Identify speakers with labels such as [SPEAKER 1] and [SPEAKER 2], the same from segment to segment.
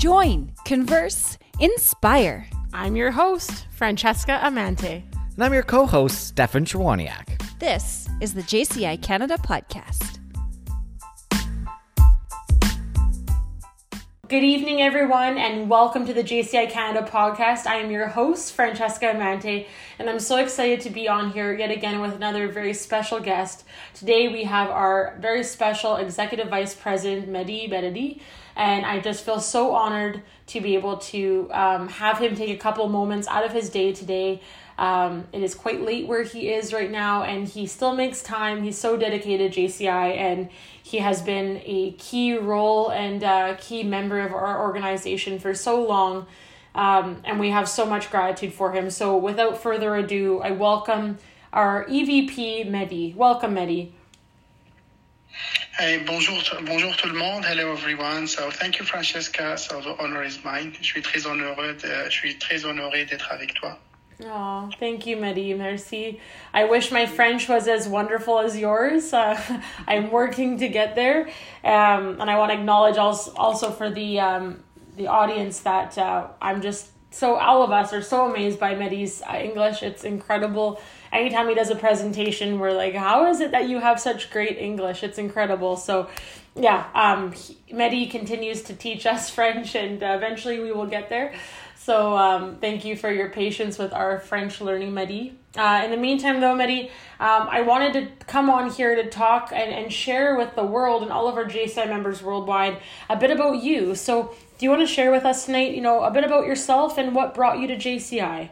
[SPEAKER 1] Join, converse, inspire.
[SPEAKER 2] I'm your host, Francesca Amante.
[SPEAKER 3] And I'm your co host, Stefan Chewaniak.
[SPEAKER 1] This is the JCI Canada podcast.
[SPEAKER 2] Good evening, everyone, and welcome to the JCI Canada podcast. I am your host, Francesca Amante, and I'm so excited to be on here yet again with another very special guest. Today, we have our very special Executive Vice President, Mehdi Beredi, and I just feel so honored to be able to um, have him take a couple moments out of his day today. Um, it is quite late where he is right now, and he still makes time. He's so dedicated, JCI, and he has been a key role and a key member of our organization for so long. Um, and we have so much gratitude for him. So, without further ado, I welcome our EVP, Mehdi. Welcome, Mehdi.
[SPEAKER 4] Hey, bonjour, bonjour tout le monde. Hello everyone. So thank you, Francesca. So the honor is mine. Je suis très honoré, de, je suis très honoré d'être avec toi.
[SPEAKER 2] Oh, thank you, Mehdi. Merci. I wish my French was as wonderful as yours. Uh, I'm working to get there, um, and I want to acknowledge also also for the um, the audience that uh, I'm just so all of us are so amazed by Mehdi's uh, English. It's incredible. Anytime he does a presentation, we're like, "How is it that you have such great English?" It's incredible. So, yeah, um, continues to teach us French, and uh, eventually we will get there. So um, thank you for your patience with our French learning, Mehdi. Uh, in the meantime, though, Mehdi, um, I wanted to come on here to talk and, and share with the world and all of our JCI members worldwide a bit about you. So do you want to share with us tonight, you know, a bit about yourself and what brought you to JCI?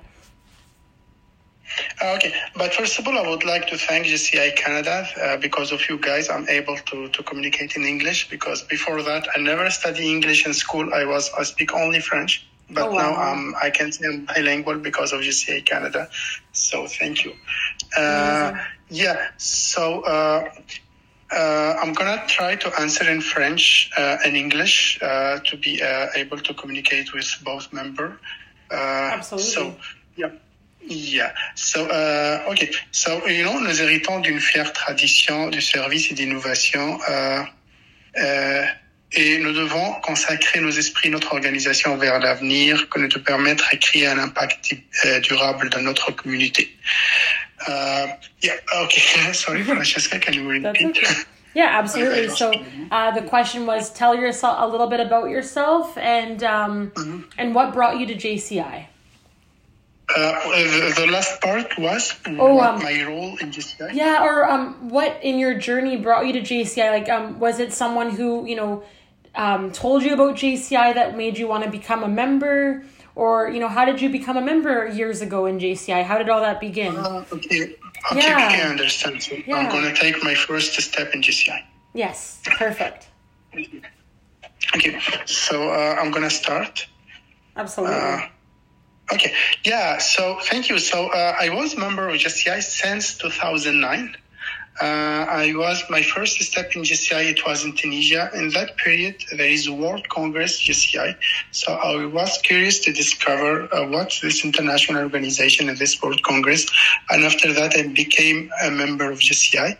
[SPEAKER 4] Uh, okay, but first of all, I would like to thank JCI Canada uh, because of you guys. I'm able to, to communicate in English because before that, I never studied English in school. I was I speak only French but oh, wow. now um, I can say I'm bilingual because of UCA Canada. So thank you. Uh, yeah, so uh, uh, I'm gonna try to answer in French uh, and English uh, to be uh, able to communicate with both members.
[SPEAKER 2] Absolutely.
[SPEAKER 4] So yeah. Yeah. So, ok. So, you know, nous héritons d'une fière tradition du service et d'innovation. Et nous devons consacrer nos esprits, notre organisation vers l'avenir, que nous te permettre de créer un impact euh, durable dans notre communauté. Uh, yeah, okay. Sorry, Francesca, can you repeat?
[SPEAKER 2] Okay. Yeah, absolutely. So uh, the question was, tell yourself a little bit about yourself and um, mm-hmm. and what brought you to JCI.
[SPEAKER 4] Uh, the, the, last part was oh, um, my role in JCI.
[SPEAKER 2] Yeah, or um, what in your journey brought you to JCI? Like, um, was it someone who you know um, told you about JCI that made you want to become a member? Or, you know, how did you become a member years ago in JCI? How did all that begin?
[SPEAKER 4] Uh, okay, okay, yeah. okay, I understand. So yeah. I'm going to take my first step in JCI.
[SPEAKER 2] Yes, perfect.
[SPEAKER 4] Okay, so uh, I'm going to start.
[SPEAKER 2] Absolutely. Uh,
[SPEAKER 4] okay, yeah, so thank you. So uh, I was a member of JCI since 2009. Uh, I was my first step in JCI. It was in Tunisia. In that period, there is a World Congress JCI. So I was curious to discover uh, what's this international organization and this World Congress. And after that, I became a member of JCI,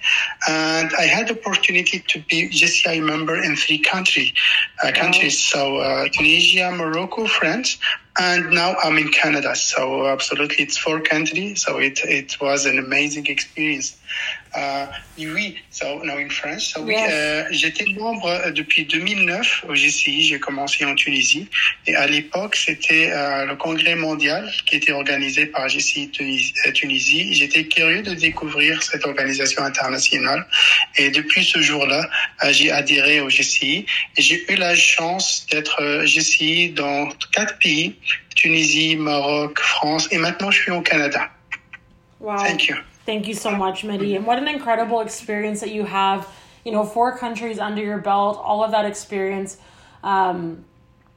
[SPEAKER 4] and I had the opportunity to be JCI member in three country uh, countries. So uh, Tunisia, Morocco, France, and now I'm in Canada. So absolutely, it's four countries. So it it was an amazing experience. Euh, oui, so now in France. So oui, euh, j'étais membre depuis 2009 au GCI. J'ai commencé en Tunisie et à l'époque c'était euh, le congrès mondial qui était organisé par GCI Tunisie. J'étais curieux de découvrir cette organisation internationale et depuis ce jour-là, j'ai adhéré au GCI et j'ai eu la chance d'être GCI dans quatre pays Tunisie, Maroc, France et maintenant je suis au Canada.
[SPEAKER 2] Wow.
[SPEAKER 4] Thank you.
[SPEAKER 2] Thank you so much, Mehdi. And what an incredible experience that you have. You know, four countries under your belt, all of that experience. Um,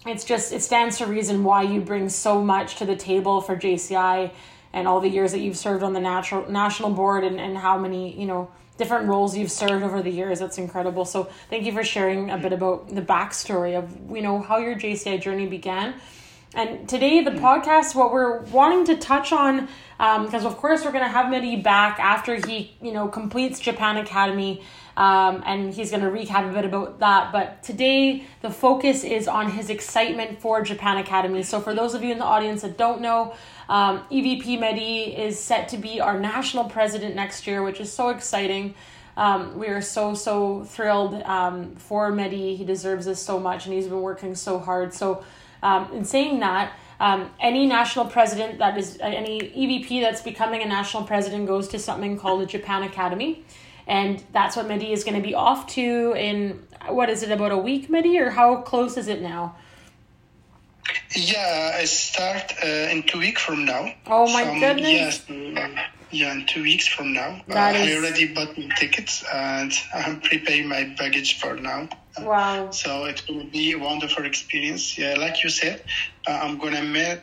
[SPEAKER 2] it's just, it stands to reason why you bring so much to the table for JCI and all the years that you've served on the natural, national board and, and how many, you know, different roles you've served over the years. That's incredible. So thank you for sharing a bit about the backstory of, you know, how your JCI journey began. And today, the podcast, what we're wanting to touch on, because um, of course we're going to have Mehdi back after he, you know, completes Japan Academy, um, and he's going to recap a bit about that. But today, the focus is on his excitement for Japan Academy. So for those of you in the audience that don't know, um, EVP Mehdi is set to be our national president next year, which is so exciting. Um, we are so so thrilled um, for Mehdi. He deserves this so much, and he's been working so hard. So um, in saying that, um, any national president that is uh, any EVP that's becoming a national president goes to something called the Japan Academy, and that's what Mehdi is going to be off to in what is it about a week, Mehdi, or how close is it now?
[SPEAKER 4] Yeah, I start uh, in two weeks from now.
[SPEAKER 2] Oh my goodness!
[SPEAKER 4] Yes, yeah, in two weeks from now. Uh, I already bought my tickets and I'm preparing my baggage for now.
[SPEAKER 2] Wow.
[SPEAKER 4] So it will be a wonderful experience. Yeah, like you said, uh, I'm going to meet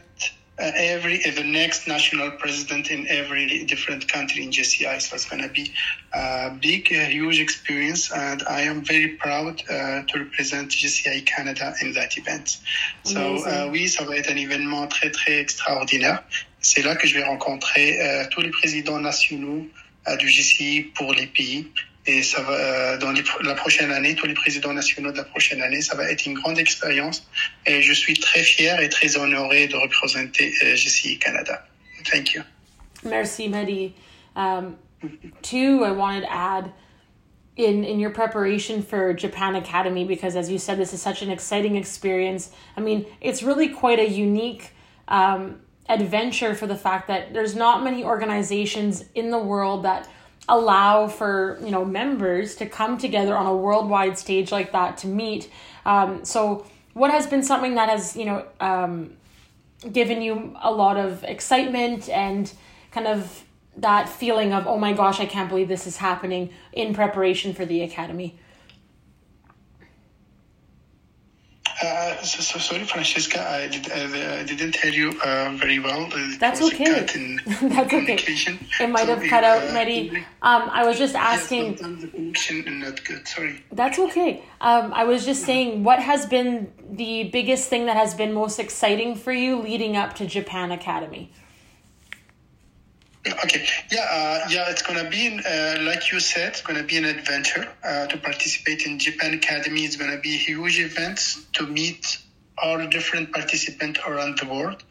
[SPEAKER 4] uh, every uh, the next national president in every different country in JCI. So it's going to be a big, uh, huge experience, and I am very proud uh, to represent JCI Canada in that event. So uh, oui, ça va être un événement très très extraordinaire. C'est là que je vais rencontrer euh, tous les présidents nationaux euh, du JCI pour les pays. Et ça va, euh, dans la prochaine année, tous les présidents nationaux de la prochaine année, ça va être une grande expérience. Et je suis très fier et très honoré de représenter JCI Canada. Thank you.
[SPEAKER 2] Merci, Mehdi. Um, two, I wanted to add in in your preparation for Japan Academy because, as you said, this is such an exciting experience. I mean, it's really quite a unique. Um, adventure for the fact that there's not many organizations in the world that allow for you know members to come together on a worldwide stage like that to meet. Um, so what has been something that has you know um, given you a lot of excitement and kind of that feeling of oh my gosh i can't believe this is happening in preparation for the academy
[SPEAKER 4] Uh, so, so, sorry, Francesca, I, did, uh, I didn't hear you uh, very well.
[SPEAKER 2] That's okay. That's okay. It might have cut out, Mehdi. Um, I was just asking.
[SPEAKER 4] not good. Sorry.
[SPEAKER 2] That's okay. Um, I was just saying, what has been the biggest thing that has been most exciting for you leading up to Japan Academy?
[SPEAKER 4] Okay, yeah, uh, yeah, it's gonna be uh, like you said, it's gonna be an adventure uh, to participate in Japan Academy. It's gonna be a huge event to meet all different participants around the world,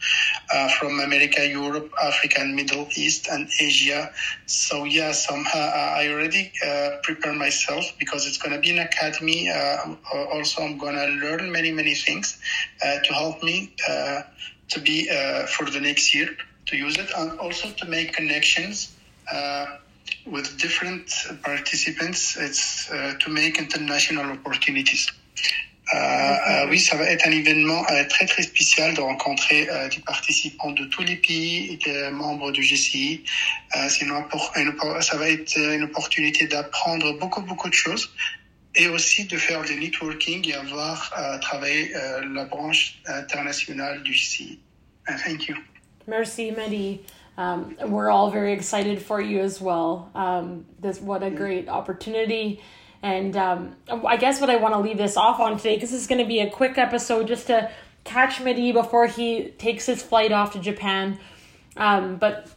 [SPEAKER 4] uh, from America, Europe, Africa, and Middle East, and Asia. So yeah, somehow uh, I already uh, prepare myself because it's gonna be an academy. also, I'm gonna learn many many things to help me to be for the next year to use it and also to make connections uh, with different participants. It's uh, to make international opportunities. Euh, oui, ça va être un événement euh, très très spécial de rencontrer euh, des participants de tous les pays et des membres du GCI. Euh, c'est ça va être une opportunité d'apprendre beaucoup beaucoup de choses et aussi de faire du networking et avoir euh, travaillé euh, la branche internationale du GCI. Uh, thank you.
[SPEAKER 2] Merci, Mehdi. Um, we're all very excited for you as well. Um, this what a great opportunity. And um, I guess what I want to leave this off on today, because this is going to be a quick episode just to catch Mehdi before he takes his flight off to Japan. Um, but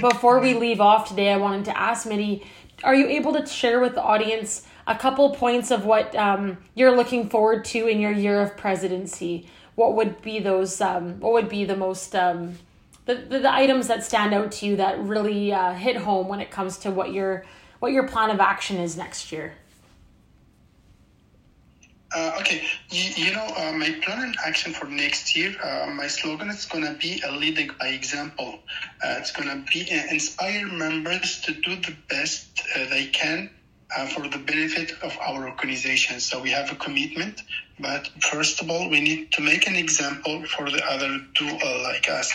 [SPEAKER 2] before we leave off today, I wanted to ask Mehdi, are you able to share with the audience a couple points of what um, you're looking forward to in your year of presidency? What would be those? Um, what would be the most the, the, items that stand out to you that really uh, hit home when it comes to what your what your plan of action is next year.
[SPEAKER 4] Uh, okay, you, you know, uh, my plan and action for next year, uh, my slogan is going to be a leading by example. Uh, it's going to be uh, inspire members to do the best uh, they can uh, for the benefit of our organization. So we have a commitment, but first of all, we need to make an example for the other two uh, like us.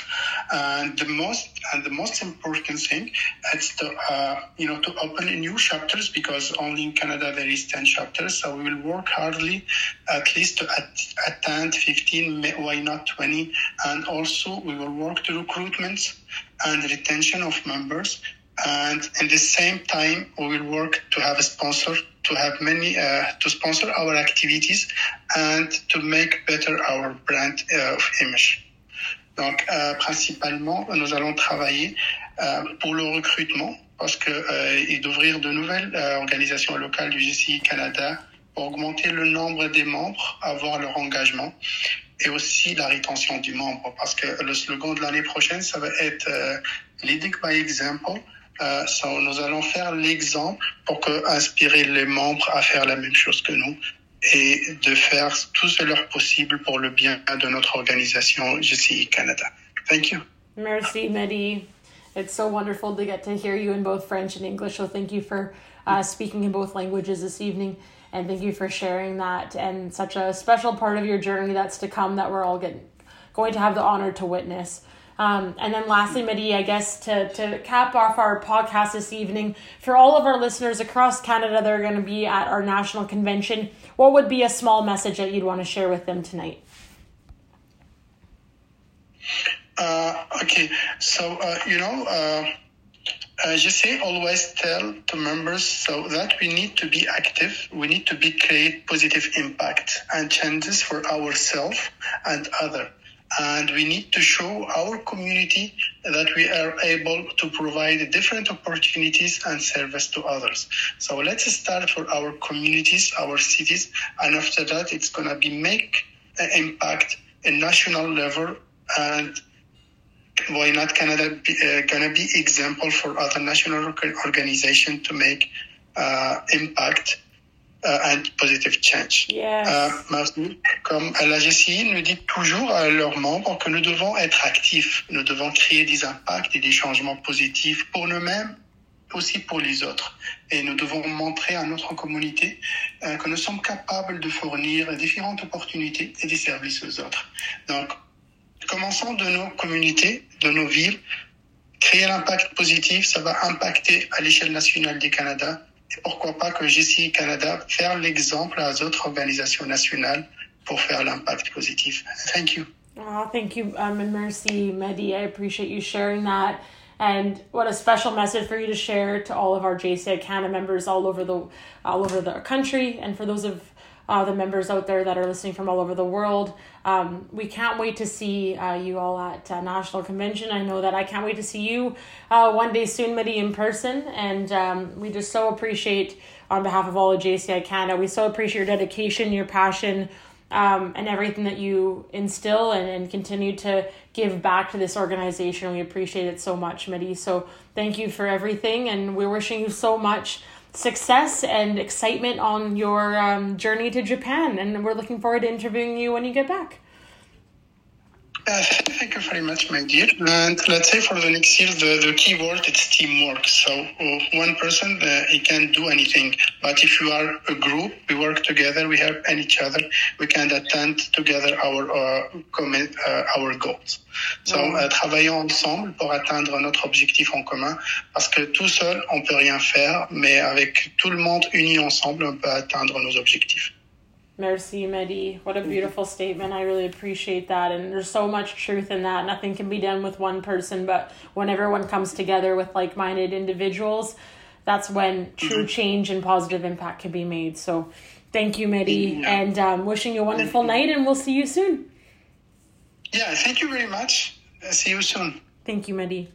[SPEAKER 4] And the most and the most important thing is to uh, you know to open new chapters because only in Canada there is ten chapters. So we will work hardly at least to at, attend 15, why not 20, and also we will work to recruitment and retention of members and in the same time we will work to have a sponsor to have many uh, to sponsor our activities and to make better our brand uh, image Donc, euh, principalement, nous allons travailler euh, pour le recrutement parce que euh, et d'ouvrir de nouvelles euh, organisations locales du GCI Canada pour augmenter le nombre des membres, avoir leur engagement et aussi la rétention du membre parce que le slogan de l'année prochaine, ça va être euh, Leading by Example. Euh, so, nous allons faire l'exemple pour que, inspirer les membres à faire la même chose que nous et de faire tout ce leur possible pour le bien de notre organisation GCI Canada. Thank you.
[SPEAKER 2] Merci, Mehdi. It's so wonderful to get to hear you in both French and English. So thank you for uh, speaking in both languages this evening. And thank you for sharing that and such a special part of your journey that's to come that we're all getting, going to have the honor to witness. Um, and then lastly, Mehdi, I guess to, to cap off our podcast this evening, for all of our listeners across Canada that are going to be at our national convention, what would be a small message that you'd want to share with them tonight?
[SPEAKER 4] Uh, okay, so uh, you know, uh, uh, just say always tell the members so that we need to be active. We need to be create positive impact and changes for ourselves and other. And we need to show our community that we are able to provide different opportunities and service to others. So let's start for our communities, our cities, and after that, it's gonna be make an impact in national level and why not Canada be, uh, gonna be example for other national organization to make uh, impact and positive change.
[SPEAKER 2] Yes.
[SPEAKER 4] Euh, comme la GCI nous dit toujours à leurs membres que nous devons être actifs, nous devons créer des impacts et des changements positifs pour nous-mêmes, aussi pour les autres. Et nous devons montrer à notre communauté euh, que nous sommes capables de fournir différentes opportunités et des services aux autres. Donc, commençons de nos communautés, de nos villes, créer l'impact positif, ça va impacter à l'échelle nationale du Canada. Pourquoi pas que JCI Canada faire l'exemple à d'autres organisations nationales pour faire l'impact positif. Thank you.
[SPEAKER 2] Oh, thank you, um, and merci, Mehdi. I appreciate you sharing that. And what a special message for you to share to all of our JCI Canada members all over the all over the country, and for those of uh, the members out there that are listening from all over the world. Um, we can't wait to see uh, you all at uh, National Convention. I know that I can't wait to see you uh, one day soon, Mehdi, in person. And um, we just so appreciate, on behalf of all of JCI Canada, we so appreciate your dedication, your passion, um, and everything that you instill and, and continue to give back to this organization. We appreciate it so much, Mehdi. So thank you for everything, and we're wishing you so much success and excitement on your um, journey to Japan. And we're looking forward to interviewing you when you get back.
[SPEAKER 4] Uh, thank you very much, my dear. And let's say for the next year, the, the key word is teamwork. So uh, one person, uh, he can do anything. But if you are a group, we work together, we help each other, we can attend together our uh, commit, uh, our goals. So euh, travaillons ensemble pour atteindre notre objectif en commun. Parce que tout seul, on peut rien faire, mais avec tout le monde uni ensemble, on peut atteindre nos objectifs.
[SPEAKER 2] Merci, Mehdi. What a beautiful statement. I really appreciate that. And there's so much truth in that. Nothing can be done with one person, but when everyone comes together with like minded individuals, that's when true change and positive impact can be made. So thank you, Mehdi.
[SPEAKER 4] Yeah.
[SPEAKER 2] And um, wishing you a wonderful night, and we'll see you soon.
[SPEAKER 4] Yeah, thank you very much. See you soon.
[SPEAKER 2] Thank you, Mehdi.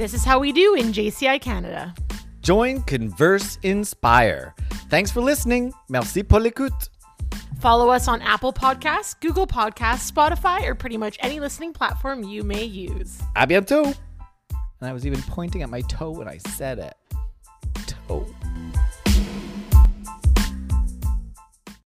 [SPEAKER 2] This is how we do in JCI Canada.
[SPEAKER 3] Join Converse Inspire. Thanks for listening. Merci pour l'écoute.
[SPEAKER 2] Follow us on Apple Podcasts, Google Podcasts, Spotify, or pretty much any listening platform you may use.
[SPEAKER 3] A bientôt. And I was even pointing at my toe when I said it. Toe.